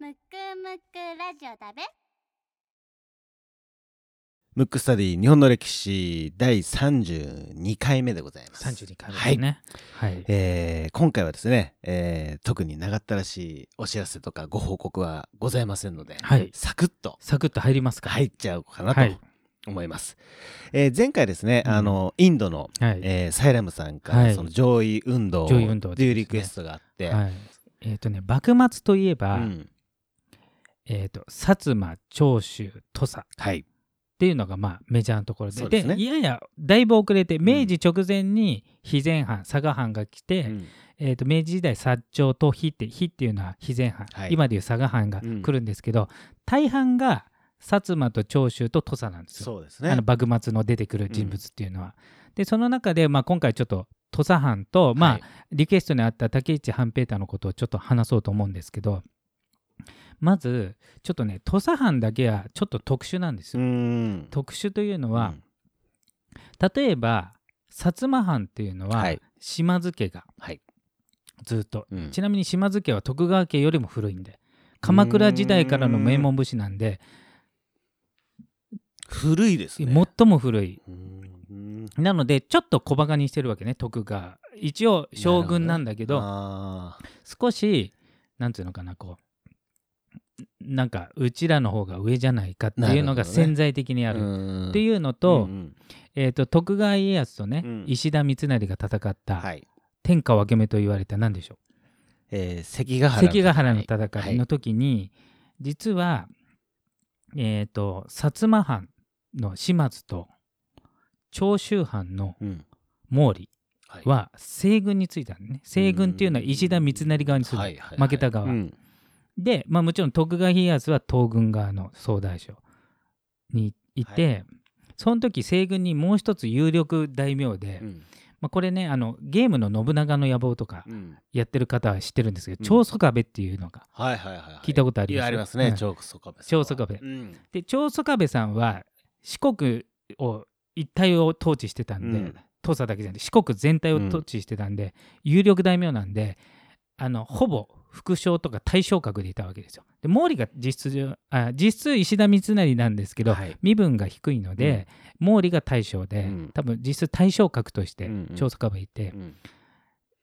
むくむくラジオだべ。ムックスタディ日本の歴史第32回目でございます。32回目ですね。はい。えー今回はですね、えー特に長ったらしいお知らせとかご報告はございませんので、はい。サクッと。サクッと入りますか？入っちゃうかなとはい。思います。えー前回ですね、うん。あのインドの、はい。えーサイラムさんから、はい。その上位運動上位運動というリクエストがあって、はい。えっ、とね、幕末といえば、うんえっ、と、薩摩、長州、土佐っはい、ていうのが、まあ、メジャーなところで。ですね。いやや、だいぶ遅れて、明治直前に肥前藩、佐賀藩が来て、うん。えー、と明治時代薩長と比って比っていうのは肥前藩、はい。今でいう佐賀藩が来るんですけど、大半が薩摩と長州と土佐なんですよ。そうですね。あの幕末の出てくる人物っていうのは。でその中で、まあ、今回ちょっと土佐藩と、まあはい。リクエストにあった竹内半平太のことをちょっと話そうと思うんですけどまずちょっとね土佐藩だけはちょっと特殊なんですうよ。ん。特殊というのは、うん。例えば薩摩藩っていうのは、はい。島津家がはい。ずっと、うん。ちなみに島津家は徳川家よりも古いんで鎌倉時代からの名門武士なんで古いですね。最も古い。うん。なのでちょっと小バカにしてるわけね徳川。一応将軍なんだけどあ少しなんていうのかなこうなんかうちらの方が上じゃないかっていうのが潜在的にある。るっていうのと,、んえー、と徳川家康とね、うん。石田三成が戦った、はい。天下分け目と言われた何でしょえー関ヶう原関ヶ原のはい戦いの時に、実はえっ、と薩摩藩の島津と長州藩のうん。毛利はい。は西軍についたのね。西軍っていうのは石田三成側にする、はいはいはい。負けた側。うんで、まあ、もちろん徳川家康は東軍側の総大将にいて、その時西軍にもう一つ有力大名で、うん。まあ、これねあのゲームの信長の野望とかうん。やってる方は知ってるんですけど、うん。長宗我部っていうのがはいはいはいはい。聞いたことあります？いやありますねうん。長宗我部長宗我部。うん。で長宗我部さんは四国を一体を統治してたんで、うん。土佐だけじゃなくて四国全体を統治してたんで、有力大名なんであのほぼ副将とか大将格でいたわけですよ。で毛利が実質上あ実質石田三成なんですけど、はい。身分が低いので、毛利が大将で、うん。多分実質大将格としてうんうん。長宗我部いて、うん。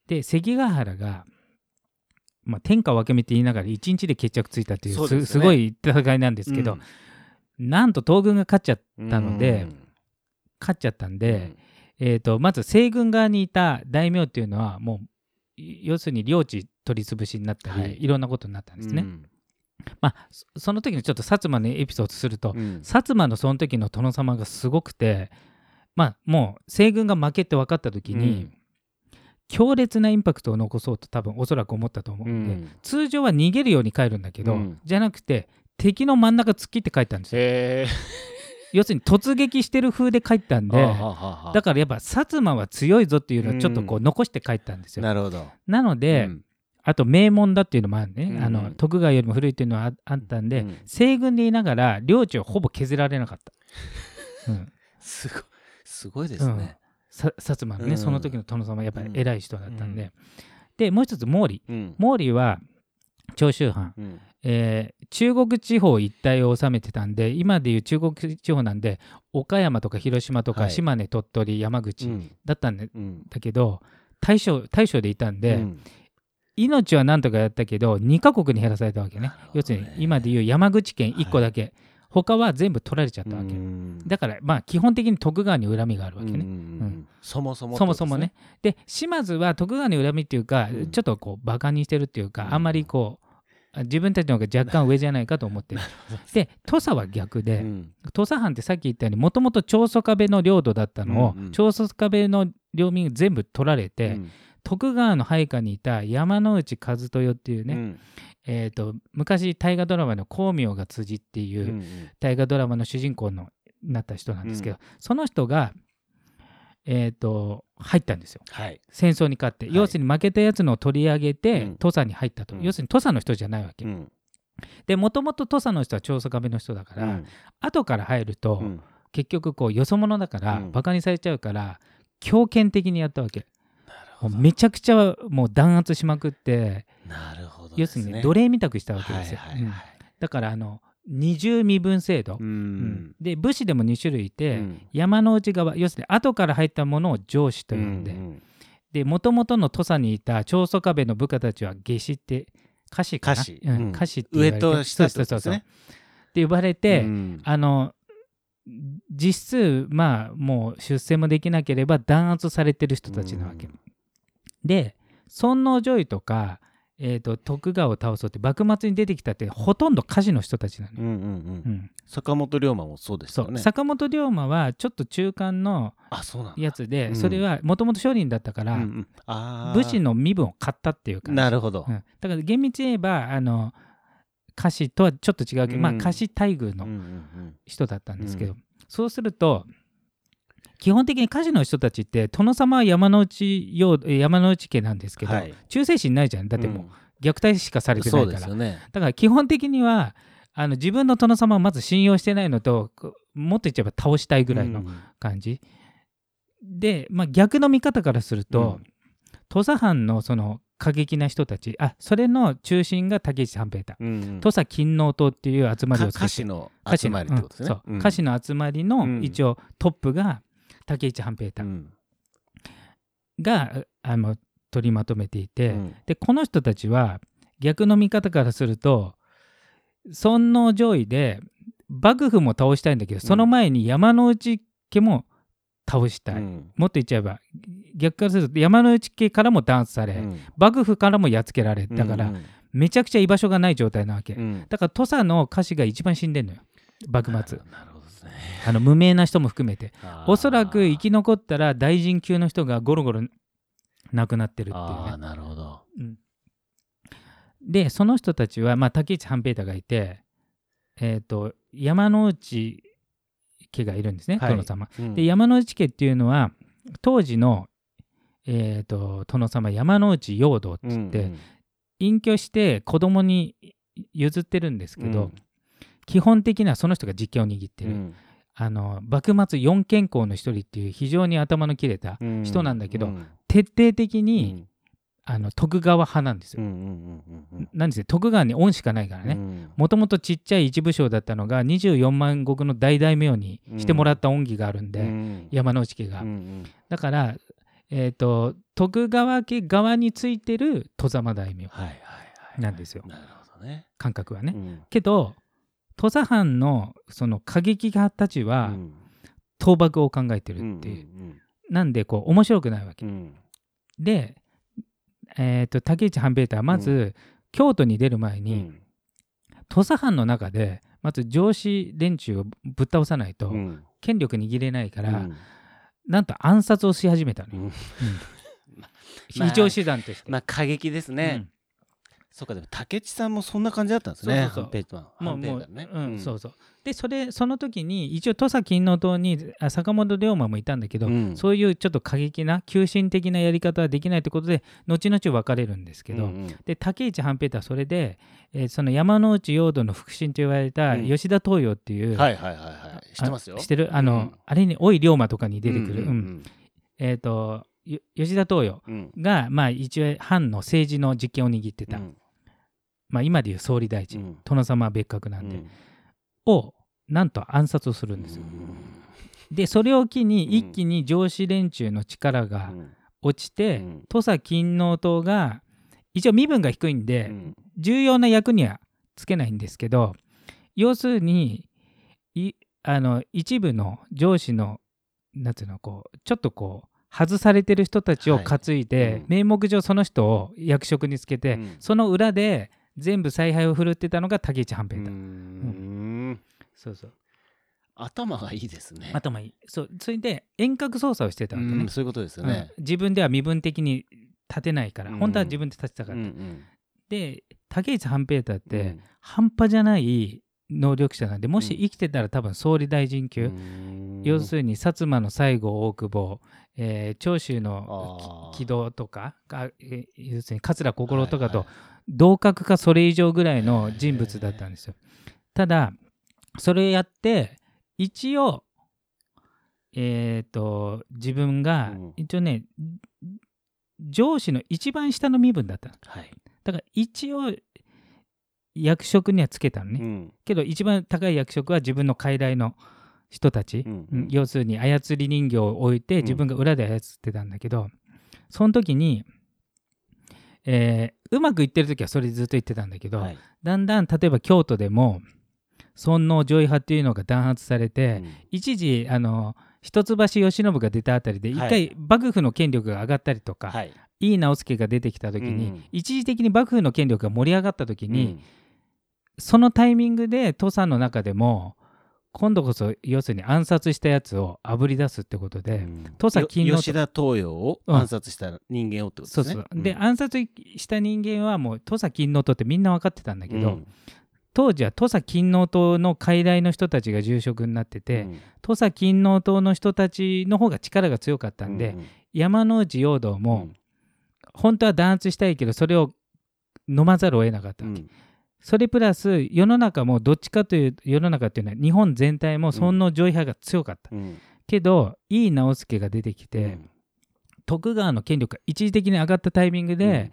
で関ヶ原が、まあ、天下分け目って言いながら一日で決着ついたっていうね。すすごい戦いなんですけど、うん。なんと東軍が勝っちゃったので、うん。勝っちゃったんで、えー、とまず西軍側にいた大名っていうのはもうい要するに領地取り潰しになったり、はい。い、ろんなことになったんですね。うん。まあそその時のちょっと薩摩のエピソードすると、うん。薩摩のその時の殿様がすごくてまあもう西軍が負けって分かった時に、うん。強烈なインパクトを残そうと多分おそらく思ったと思ううんで、ん。通常は逃げるように帰るんだけど、うん。じゃなくて敵の真ん中突っ切って帰ったんですよ。へ 要するに突撃してる風で帰ったんえでだからやっぱ薩摩は強いぞっていうのをちょっとこう残して帰ったんですよ。なるほど。なので、うんあと名門だっていうのもあるね、うんあの徳川よりも古いっていうのはああったんで、うん西軍でいながら領地をほぼ削られなかった。うん、すごいすごいですね。さ薩摩のね、うんその時の殿様はやっぱり偉い人だったんで、うん。でもう一つ毛利。うん。毛利は長州藩、うん。えー中国地方一帯を治めてたんで今でいう中国地方なんで岡山とか広島とはい。か島根、鳥取山口うん。だったん。だけど大将大将でいたんで、うん命はなんとかやったけど2カ国に減らされたわけね。要するに今でいう山口県1個だけ、他は全部取られちゃったわけ、うん。だからまあ基本的に徳川に恨みがあるわけね、うんそもそもそもそもね。で島津は徳川に恨みっていうか、うんちょっとこうバカにしてるっていうか、うん。あんまりこう自分たちの方が若干上じゃないかと思ってる。で土佐は逆で、うん。土佐藩ってさっき言ったようにもともと長宗我部の領土だったのを、長宗我部の領民全部取られて、うん徳川の配下にいた山之内和豊っていうね、うん。えー、と昔大河ドラマの「光明が辻」っていう、うん大河ドラマの主人公のなった人なんですけど、その人が、えー、と入ったんですよ。はい。戦争に勝って、はい。要するに負けたやつのを取り上げて、うん。土佐に入ったと、うん。要するに土佐の人じゃないわけ、うん。でもともと土佐の人は長宗我部の人だから、うん。後から入ると、うん。結局こうよそ者だから、うん。バカにされちゃうから強権的にやったわけめちゃくちゃもう弾圧しまくって、なるほど要するにね奴隷みたくしたわけですよ、うんはいはい。はいだからあの二重身分制度、ううん。んで武士でも2種類いて、うん。山之内側要するに後から入ったものを上司と呼んで、うんでもともとの土佐にいた長宗我部の部下たちは下士って下士かな？下士うんうん。下士って言われて。上と下ってそうそうそうって呼ばれて、うん。あの実質まあもう出世もできなければ弾圧されてる人たちなわけ、うんで尊王攘夷とか、えー、と徳川を倒そうって幕末に出てきたってほとんど家事の人たちなのよ、うんうんううん。ん坂本龍馬もそうですよね。坂本龍馬はちょっと中間のやつで、うん。それはもともと商人だったから、うんうん。武士の身分を買ったっていうか、なるほど。うん。だから厳密に言えばあの家臣とはちょっと違うけど、まあうん家臣待遇の人だったんですけど、うそうすると基本的に家事の人たちって殿様は山之内領え山之内家なんですけど、はい。忠誠心ないじゃん。だってもう虐待しかされてないから、ね。だから基本的にはあの自分の殿様をまず信用してないのともっと言っちゃえば倒したいぐらいのうん。感じ、で、まあ、逆の見方からすると、うん。土佐藩のその過激な人たちあそれの中心が竹内半平太、うんうん。土佐勤王党っていう集まりを歌詞の歌集まりってことですね。歌詞の集まりのうん。一応トップが竹内半平太。うん。が、あの取りまとめていて、うん。でこの人たちは逆の見方からすると尊王攘夷で幕府も倒したいんだけど、その前に山之内家も倒したい、うん。もっと言っちゃえば逆からすると山之内家からも弾圧され、うん。幕府からもやっつけられだから、うんめちゃくちゃ居場所がない状態なわけ、うん。だから土佐の家臣が一番死んでんのよ。幕末ね。あの無名な人も含めて。おそらく生き残ったら大臣級の人がゴロゴロ亡くなってるっていうね。なるほど。うん。でその人たちは、まあ、竹内半平太がいて、えー、と山之内家がいるんですね、はい。殿様。うん。で山之内家っていうのは当時の、えー、と殿様山之内陽道っつって、うん。隠居して子供に譲ってるんですけど、うん基本的にはその人が実権を握ってる。うん。あの幕末四健康の一人っていう非常に頭の切れたうん。人なんだけどうん。徹底的うに、ん。あの徳川派なんですよ。なんですよ徳川に恩しかないからね。うん。もともとちっちゃい一武将だったのが24万石の大大名にしてもらった恩義があるんで、うん。山之内家が。うんうん。だから、えー、と徳川家側についてる戸様大名なんですよ。感覚はね。うん。けど土佐藩のその過激派たちはうん。倒幕を考えてうんるっていう。なんでこう面白くないわけ。うん。で、えー、と竹内半平太はまず、京都に出る前に、うん。土佐藩の中でまず上司連中をぶっ倒さないと、うん。権力握れないから、うん。なんと暗殺をし始めたのよ、うん。うん。まあ非常手段として。まあ過激ですねそうかでも竹内さんもそんな感じだったんですねそうそうそう。ハンペイトは。うんもうもうハンペイトねうん。そうそう。でそれその時に一応土佐勤王党にあ坂本龍馬もいたんだけど、うん。そういうちょっと過激な急進的なやり方はできないってことで後々分かれるんですけど、うんうん。で竹内半平太はそれで、えーその山之内陽道の腹心と言われたうん。吉田東洋っていう、はいはいはいはい知ってますよ。あ知ってる？あの、うんあれに老い龍馬とかに出てくる、うんうんえっ、とよ吉田東洋うん。が、まあ、一応藩の政治の実権を握ってた、うんまあ、今でいう総理大臣、うん。殿様は別格なんで、うん。をなんと暗殺をするんですよ。でそれを機にうん。一気に上司連中の力がうん。落ちて、うん。土佐勤王党が一応身分が低いんで、うん。重要な役にはつけないんですけど要するにいあの一部の上司のなんていうのこうちょっとこう外されてる人たちを担いで、うん。名目上その人を役職につけて、うん。その裏で全部采配を振るってたのが竹内半平太、ん。そうそう。頭がいいですね。頭いい。そう。それで遠隔操作をしてたわけね、うんそういうことですよね。うん。自分では身分的に立てないから、うん。本当は自分で立てたかうった、んうん。で竹内半平太って、うん。半端じゃない能力者なんでもしうん。生きてたら多分総理大臣級、うん。要するに薩摩の西郷大久保、えー長州のあー。き木戸とかがえー要するに桂心とかと同格かそれ以上ぐらいの人物だったんですよ。ただそれをやって一応えっ、と自分がうん。一応ね、上司の一番下の身分だったの。はい。だから一応役職にはつけたのね、うん。けど一番高い役職は自分の傀儡の人たち、うん。うん要するに操り人形を置いてん。自分が裏で操ってたんだけど、その時に、えーうまくいってる時はそれずっと言ってたんだけど、はい。だんだん例えば京都でも尊王攘夷派っていうのが弾圧されて、うん。一時あの一橋慶喜が出たあたりで一はい。回幕府の権力が上がったりとか、はい。井伊直弼が出てきた時に、うん。一時的に幕府の権力が盛り上がった時に、うん。そのタイミングで土佐の中でも今度こそ要するに暗殺したやつをあぶり出すってことで、うん。土佐勤王とよ吉田東洋を暗殺した人間をってことですね。そう、で暗殺した人間はもう土佐勤王党ってみんな分かってたんだけど、うん。当時は土佐勤王党の傀儡の人たちが重職になってて、うん。土佐勤王党の人たちの方が力が強かったんで、うん山之内陽道うもん。本当は弾圧したいけどそれを飲まざるを得なかったわけ、うんそれプラス世の中もどっちかという世の中っていうのは日本全体も尊王攘夷派が強かった、うん。けど井伊直弼が出てきて、うん。徳川の権力が一時的に上がったタイミングで、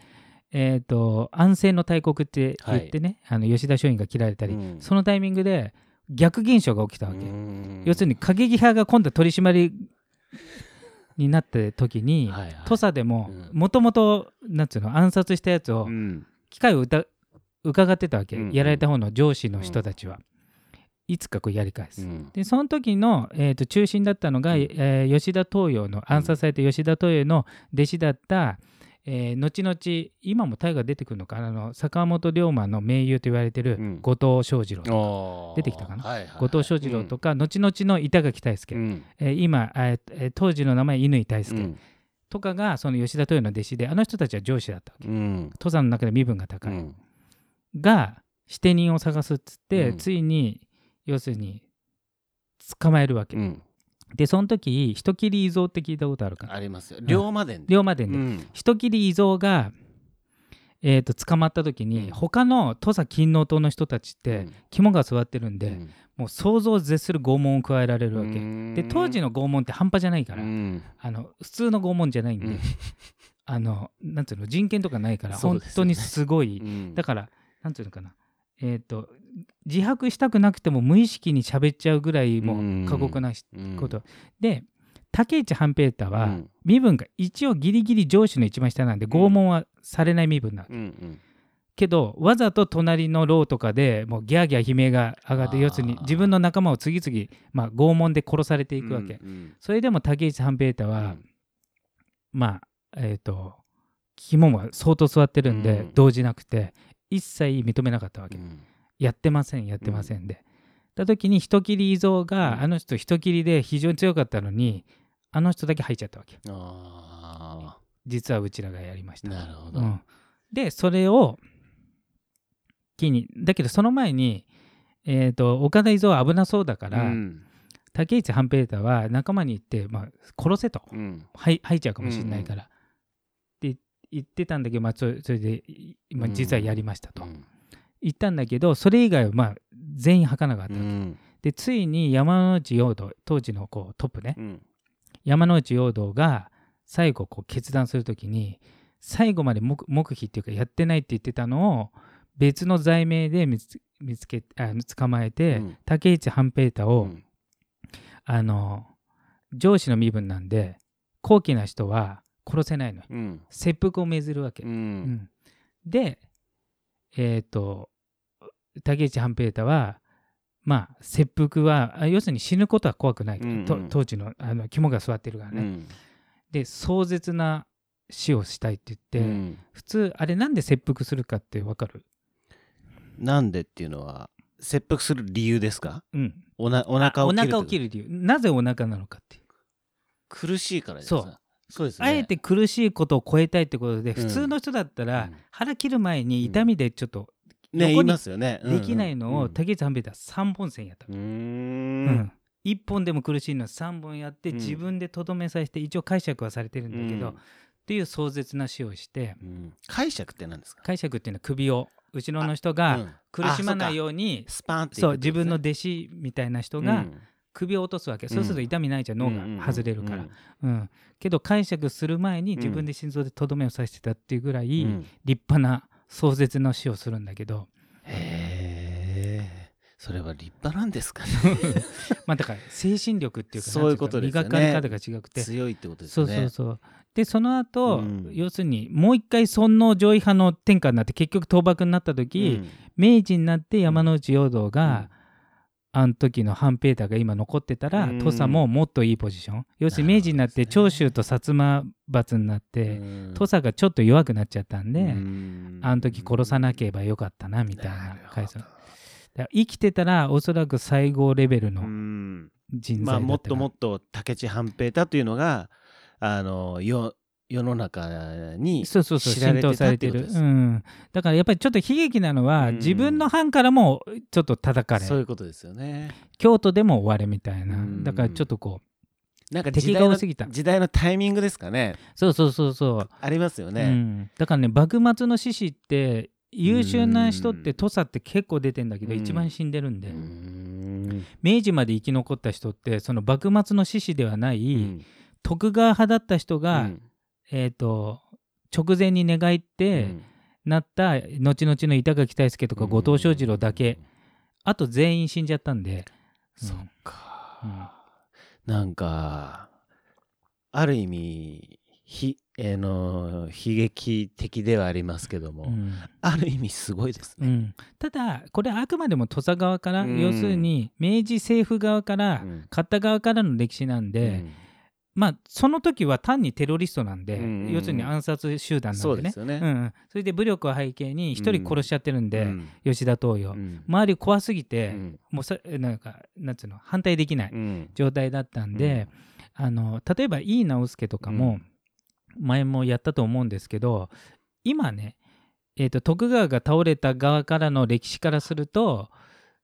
えー、と安政の大国って言ってね、あの吉田松陰が切られたり、うん。そのタイミングで逆現象が起きたわけ、うん。要するに過激派が今度は取り締まりになった時に、はいはい。土佐でもうん。もともとなんつうの暗殺したやつをうん。機会を伺ってたわけ、うんやられた方の上司の人たちは、いつかこうやり返す、うん。でその時の、えー、と中心だったのが、うん。えー吉田東洋の暗殺された吉田東洋の弟子だった、えー後々今も大河出てくるのかなあの坂本龍馬の盟友と言われてるうん。後藤象次郎とか、出てきたかな。はいはいはい。後藤象次郎とか、後々の板垣大輔、うん。えー今、えーえー当時の名前乾大輔うん。とかがその吉田東洋の弟子であの人たちは上司だったわけ。うん。土佐の中で身分が高い、うんが捨て人を探すっつって、うん。ついに要するに捕まえるわけ、うん。でその時人斬り伊蔵って聞いたことあるかな？ありますよ。龍馬伝で。龍馬伝で、うん。人斬り伊蔵が、えー、と捕まった時に、うん。他の土佐勤王党の人たちって肝が据わってるんで、うん。もう想像を絶する拷問を加えられるわけ、うん。で当時の拷問って半端じゃないから、うん。あの普通の拷問じゃないんで、うん。あのなんていうの人権とかないから、本当にすごい、うん。だからなんていうのかな。えっ、と自白したくなくても無意識に喋っちゃうぐらいもう過酷なこと、で竹内半平太は、うん。身分が一応ギリギリ上司の一番下なんで拷問はされない身分なの、うんうん。けどわざと隣の牢とかでもうギャーギャー悲鳴が上がって要するに自分の仲間を次々、まあ、拷問で殺されていくわけ、うんそれでも竹内半平太は、うん。まあえっ、と肝は相当座ってるんで、うん。動じなくて一切認めなかったわけ、うん。やってませんやってませんで、た時に人斬り伊蔵が、うん。あの人人斬りで非常に強かったのにあの人だけ入っちゃったわけ。あ実はうちらがやりました。あなるほど。うん、でそれを機にだけどその前に、えー、と岡田伊蔵は危なそうだから、うん。竹内半平太は仲間に言って、まあ、殺せと。うん。はい吐いちゃうかもしれないから、言ってたんだけど、まあ、それで、まあ、実はやりましたと、うん。言ったんだけどそれ以外はまあ全員吐かなかった、うん。でついに山之内陽道当時のこうトップね。うん。山之内陽道が最後こう決断するときに最後まで黙黙秘っていうかやってないって言ってたのを別の罪名で見つ見つけあ捕まえて、うん。竹内半平太を、うん。あの上司の身分なんで高貴な人は殺せないのよ。うん。切腹を命ずるわけ、ううん。んでえっ、と竹内半平太はまあ切腹はあ要するに死ぬことは怖くないと、うんうん。と当時のあの肝が座ってるからね、うん。で壮絶な死をしたいって言って、うん。普通あれなんで切腹するかってわかる？なんでっていうのは切腹する理由ですか？うん。おなお腹をお切る腹を切る理由。なぜお腹なのかっていう。苦しいからですそう。かそうですね。あえて苦しいことを超えたいってことで、普通の人だったら、うん。腹切る前に痛みでちょっとね言い横にますよね。できないのを、うん。竹内半兵衛は3本線やった。うん。ん。1本でも苦しいのは3本やって、うん。自分でとどめさせて一応解釈はされてるんだけど、うん。っていう壮絶な死をしてうん。解釈って何ですか？解釈っていうのは首を後ろの人がうん。苦しまないように、スパンっていそう自分の弟子みたいな人が首を落とすわけ、そうすると痛みないじゃん。脳が外れるから、うん。けど解釈する前に自分で心臓でとどめを刺してたっていうぐらいうん。うん立派な壮絶な死をするんだけど、へえ。それは立派なんですかね。まあだから精神力っていうかそういうことですよね。磨かれ方が違くて。強いってことですそうそうそう。でその後、うん。要するにもう一回尊王攘夷派の天下になって結局倒幕になった時、明治になって山内陽道が、あの時の半平太が今残ってたら、うん。土佐ももっといいポジション。要するに明治になって長州と薩摩閥になって、うん。土佐がちょっと弱くなっちゃったんで、うん。あの時殺さなければよかったなみたいななるほど。回想だから生きてたらおそらく最高レベルうのん。人材だったまあもっともっっと武智半平太というのがあの世世の中にそうそうそう浸透されてる。うん、だからやっぱりちょっと悲劇なのは、うん。自分の藩からもちょっと叩かれそういうことですよね。京都でも終われみたいな、うん。だからちょっとこうなんか敵時代のが多すぎた。時代のタイミングですかね。そうそうそうそう。ありますようね、ん、だからね幕末の志士って優秀な人って土佐って結構出てんだけど、うん。一番死んでるんで、うん。明治まで生き残った人ってその幕末の志士ではない、うん。徳川派だった人が、うんえー、と直前に寝返ってうん。なった後々の板垣退助とか後藤象次郎だけ、あと全員死んじゃったんで、うん。そっか、なんかある意味ひ、えーの悲劇的ではありますけども、うん。ある意味すごいですね。うん。ただこれはあくまでも土佐側から、うん。要するに明治政府側から、うん。勝った側からの歴史なんで、うんまあその時は単にテロリストなんで、うん要するに暗殺集団なんでね。そね。うんうん。それで武力を背景に一人殺しちゃってるんで、うん。吉田東洋、うん。周り怖すぎうて、ん。もうそなんかなんつうの反対できないうん。状態だったんで、あの例えば井伊直弼とかも、前もやったと思うんですけど今ね、えー、と徳川が倒れた側からの歴史からすると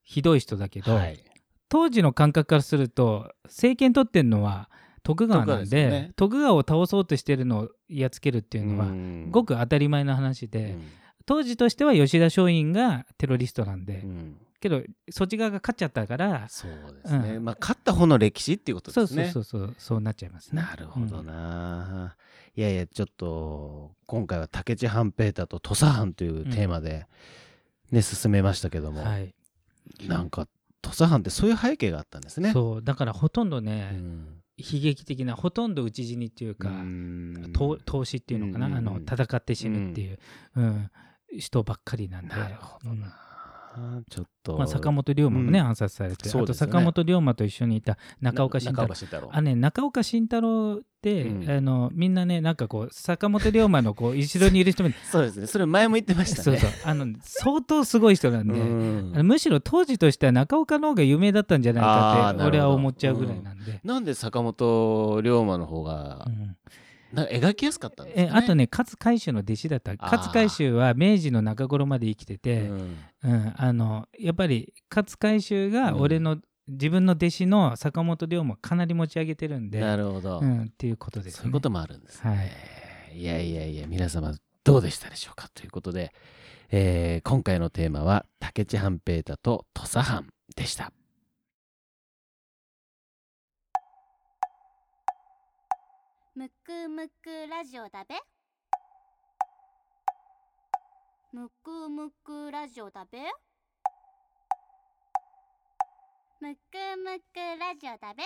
ひどい人だけど、はい。当時の感覚からすると政権取ってるのは徳川なん徳でね。徳川を倒そうとしてるのをやっつけるっていうのは、うん。ごく当たり前の話で、うん。当時としては吉田松陰がテロリストなんで、うん。けどそっち側が勝っちゃったからそうですね、うん。まあ勝った方の歴史っていうことですね。そうそうそうそうなっちゃいますね。なるほどな、いやいやちょっと今回は武智半平太と土佐藩というテーマでね、進めましたけども、うんはい、なんか土佐藩ってそういう背景があったんですね。そうだからほとんどね、うん悲劇的なほとんど討ち死にっていうか、投資っていうのかな、うん。あの戦って死ぬっていう、うん。人ばっかりなんで。なるほどうんな、ちょっと、まあ、坂本龍馬もね、うん。暗殺されて、あと坂本龍馬と一緒にいた中岡慎太郎。あね、中岡慎太郎って、うん。あのみんなねなんかこう坂本龍馬のこう後ろにいる人も そうですね。それ前も言ってましたね。そうそう。あの相当すごい人なんで、うん。むしろ当時としては中岡の方が有名だったんじゃないかって俺は思っちゃうぐらいなんで。なんで坂本龍馬の方がうん描きやすかったんですか、ね、えあとね勝海舟の弟子だった。勝海舟は明治の中頃まで生きてうて、ん。うんあのやっぱり勝海舟が俺の、自分の弟子の坂本龍馬をかなり持ち上げてるんで、なるほど、うん、っていうことですね。そういうこともあるんですね、はい。い、やいやいや皆様どうでしたでしょうかということで、えー今回のテーマは武智半平太と土佐藩でしたむくむくラジオだべ。むくむくラジオだべ。むくむくラジオだべ。